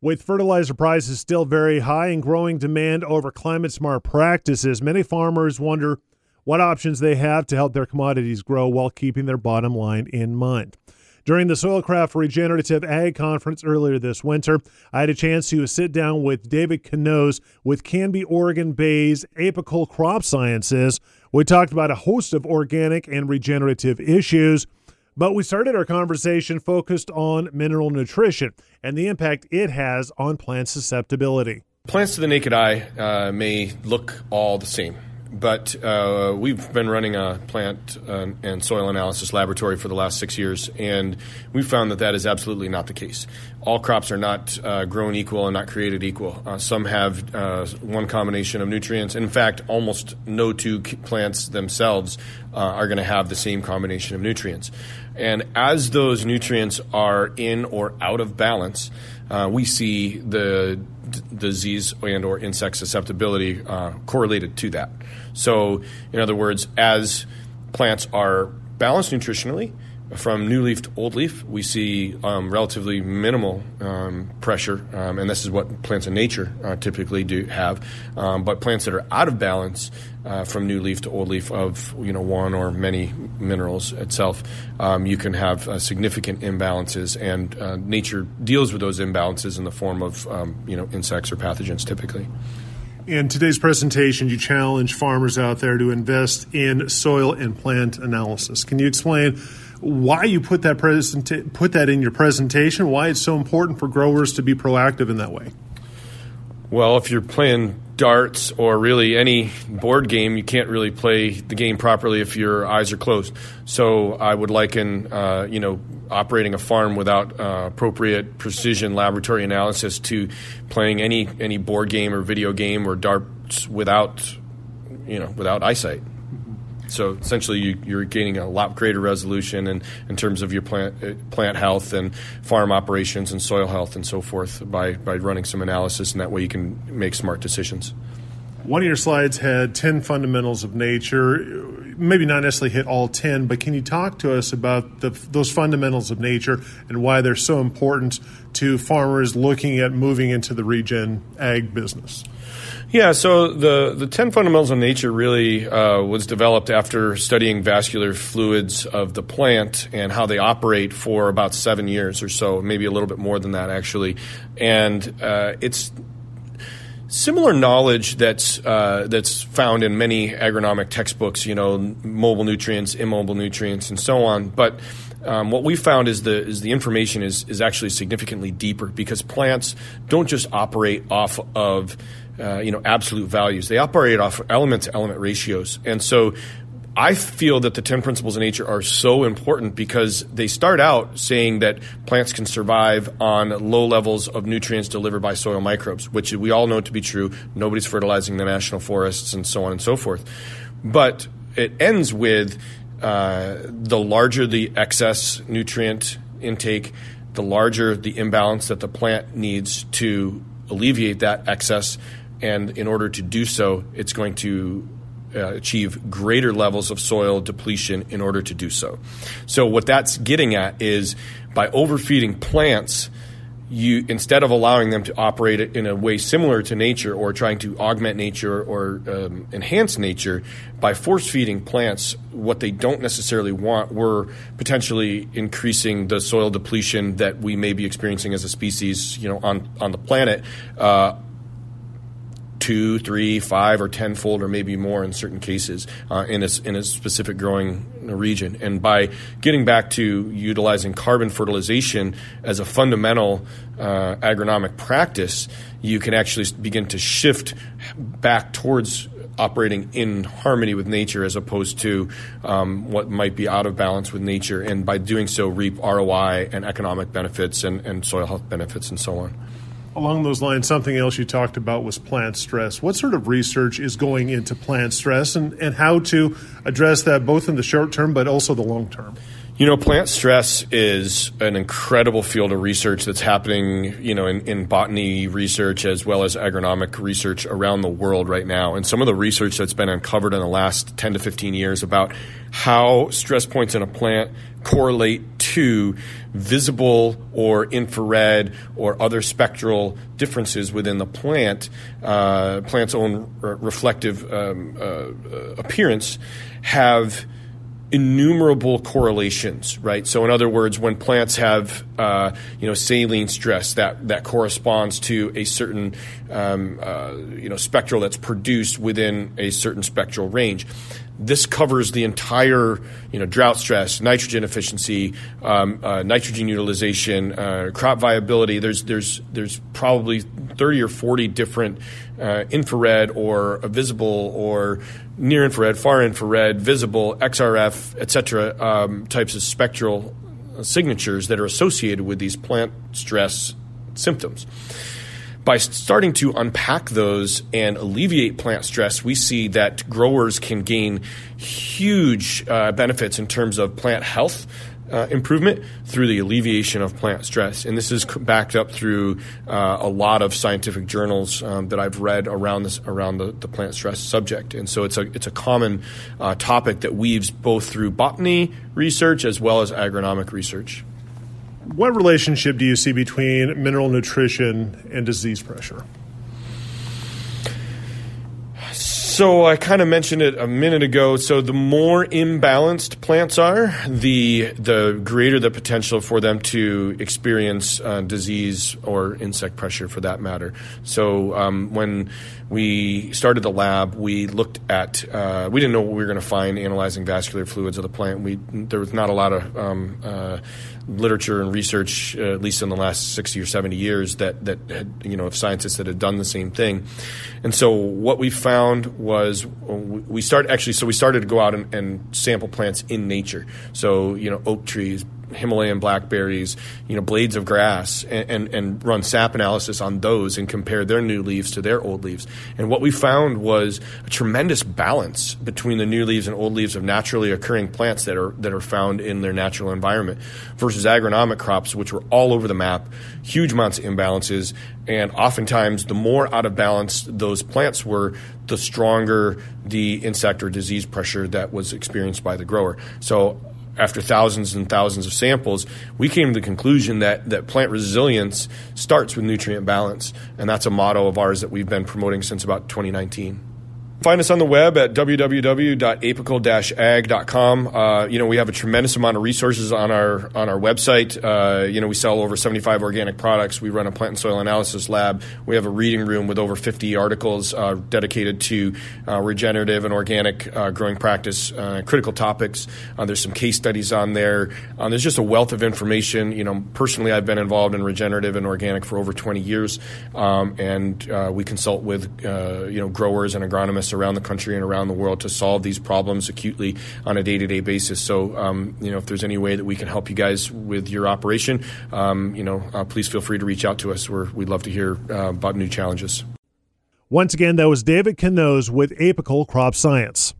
With fertilizer prices still very high and growing demand over climate smart practices, many farmers wonder what options they have to help their commodities grow while keeping their bottom line in mind. During the Soilcraft Regenerative Ag Conference earlier this winter, I had a chance to sit down with David Knaus with Canby Oregon Bay's Apical Crop Sciences. We talked about a host of organic and regenerative issues but we started our conversation focused on mineral nutrition and the impact it has on plant susceptibility. Plants to the naked eye uh, may look all the same but uh, we've been running a plant uh, and soil analysis laboratory for the last six years, and we found that that is absolutely not the case. All crops are not uh, grown equal and not created equal. Uh, some have uh, one combination of nutrients. In fact, almost no two plants themselves uh, are going to have the same combination of nutrients. And as those nutrients are in or out of balance, Uh, we see the d- disease and or insect susceptibility uh, correlated to that. So, in other words, as plants are balanced nutritionally, from new leaf to old leaf, we see um, relatively minimal um, pressure, um, and this is what plants in nature uh, typically do have. Um, but plants that are out of balance, uh, from new leaf to old leaf, of you know one or many minerals itself, um, you can have uh, significant imbalances, and uh, nature deals with those imbalances in the form of um, you know insects or pathogens typically. In today's presentation, you challenge farmers out there to invest in soil and plant analysis. Can you explain why you put that present- put that in your presentation? Why it's so important for growers to be proactive in that way? Well, if you're playing darts or really any board game, you can't really play the game properly if your eyes are closed. So I would liken, uh, you know, operating a farm without uh, appropriate precision laboratory analysis to playing any any board game or video game or darts without you know without eyesight. So essentially, you, are gaining a lot greater resolution in, in terms of your plant uh, plant health and farm operations and soil health and so forth by, by running some analysis, and that way you can make smart decisions. One of your slides had 10 fundamentals of nature maybe not necessarily hit all 10, but can you talk to us about the, those fundamentals of nature and why they're so important to farmers looking at moving into the regen ag business? Yeah, so the, the 10 fundamentals of nature really uh, was developed after studying vascular fluids of the plant and how they operate for about seven years or so, maybe a little bit more than that actually. And uh, it's similar knowledge that's uh, that's found in many agronomic textbooks. You know, mobile nutrients, immobile nutrients, and so on. But um, what we found is the is the information is is actually significantly deeper because plants don't just operate off of uh, you know absolute values. They operate off element to element ratios, and so I feel that the 10 principles of nature are so important because they start out saying that plants can survive on low levels of nutrients delivered by soil microbes, which we all know to be true. Nobody's fertilizing the national forests and so on and so forth. But it ends with uh, the larger the excess nutrient intake, the larger the imbalance that the plant needs to alleviate that excess. And in order to do so, it's going to uh, achieve greater levels of soil depletion in order to do so. So what that's getting at is by overfeeding plants, you instead of allowing them to operate in a way similar to nature or trying to augment nature or um, enhance nature by force feeding plants what they don't necessarily want we're potentially increasing the soil depletion that we may be experiencing as a species you know on on the planet uh, two, three, five, or tenfold, or maybe more in certain cases uh, in, a, in a specific growing region. And by getting back to utilizing carbon fertilization as a fundamental uh, agronomic practice, you can actually begin to shift back towards operating in harmony with nature as opposed to um, what might be out of balance with nature, and by doing so, reap ROI and economic benefits and, and soil health benefits and so on. Along those lines, something else you talked about was plant stress. What sort of research is going into plant stress and, and how to address that both in the short term but also the long term? You know, plant stress is an incredible field of research that's happening, you know, in, in, botany research as well as agronomic research around the world right now. And some of the research that's been uncovered in the last 10 to 15 years about how stress points in a plant correlate to visible or infrared or other spectral differences within the plant, uh, plant's own reflective um, uh, appearance have – innumerable correlations, right? So, in other words, when plants have, uh, you know, saline stress, that that corresponds to a certain, um, uh, you know, spectral that's produced within a certain spectral range. This covers the entire, you know, drought stress, nitrogen efficiency, um, uh, nitrogen utilization, uh, crop viability. There's there's there's probably thirty or forty different uh, infrared or visible or near infrared, far infrared, visible, XRF, etc. Um, types of spectral signatures that are associated with these plant stress symptoms. By starting to unpack those and alleviate plant stress, we see that growers can gain huge uh, benefits in terms of plant health, uh, improvement through the alleviation of plant stress. And this is backed up through uh, a lot of scientific journals um, that I've read around this around the, the, plant stress subject. And so it's a it's a common uh, topic that weaves both through botany research as well as agronomic research. What relationship do you see between mineral nutrition and disease pressure? So I kind of mentioned it a minute ago. So the more imbalanced plants are, the the greater the potential for them to experience uh, disease or insect pressure, for that matter. So um, when we started the lab, we looked at uh, we didn't know what we were going to find analyzing vascular fluids of the plant. We there was not a lot of um, uh, literature and research, uh, at least in the last 60 or 70 years, that, that had, you know, of scientists that had done the same thing. And so what we found was we start actually, so we started to go out and, and sample plants in nature. So, you know, oak trees, Himalayan blackberries, you know, blades of grass, and, and, and, run sap analysis on those and compare their new leaves to their old leaves. And what we found was a tremendous balance between the new leaves and old leaves of naturally occurring plants that are that are found in their natural environment versus agronomic crops, which were all over the map, huge amounts of imbalances, and oftentimes the more out of balance those plants were, the stronger the insect or disease pressure that was experienced by the grower. So after thousands and thousands of samples, we came to the conclusion that, that plant resilience starts with nutrient balance. And that's a motto of ours that we've been promoting since about 2019. Find us on the web at www.apical-ag.com. Uh, you know, we have a tremendous amount of resources on our on our website. Uh, you know, we sell over 75 organic products. We run a plant and soil analysis lab. We have a reading room with over 50 articles uh, dedicated to uh, regenerative and organic uh, growing practice, uh, critical topics. there's some case studies on there. there's just a wealth of information. You know, personally, I've been involved in regenerative and organic for over 20 years, um, and we consult with you know growers and agronomists around the country and around the world to solve these problems acutely on a day to day basis. So, um, you know, if there's any way that we can help you guys with your operation, um, you know, uh, please feel free to reach out to us. We're, we'd love to hear uh, about new challenges. Once again, that was David Knaus with Apical Crop Science.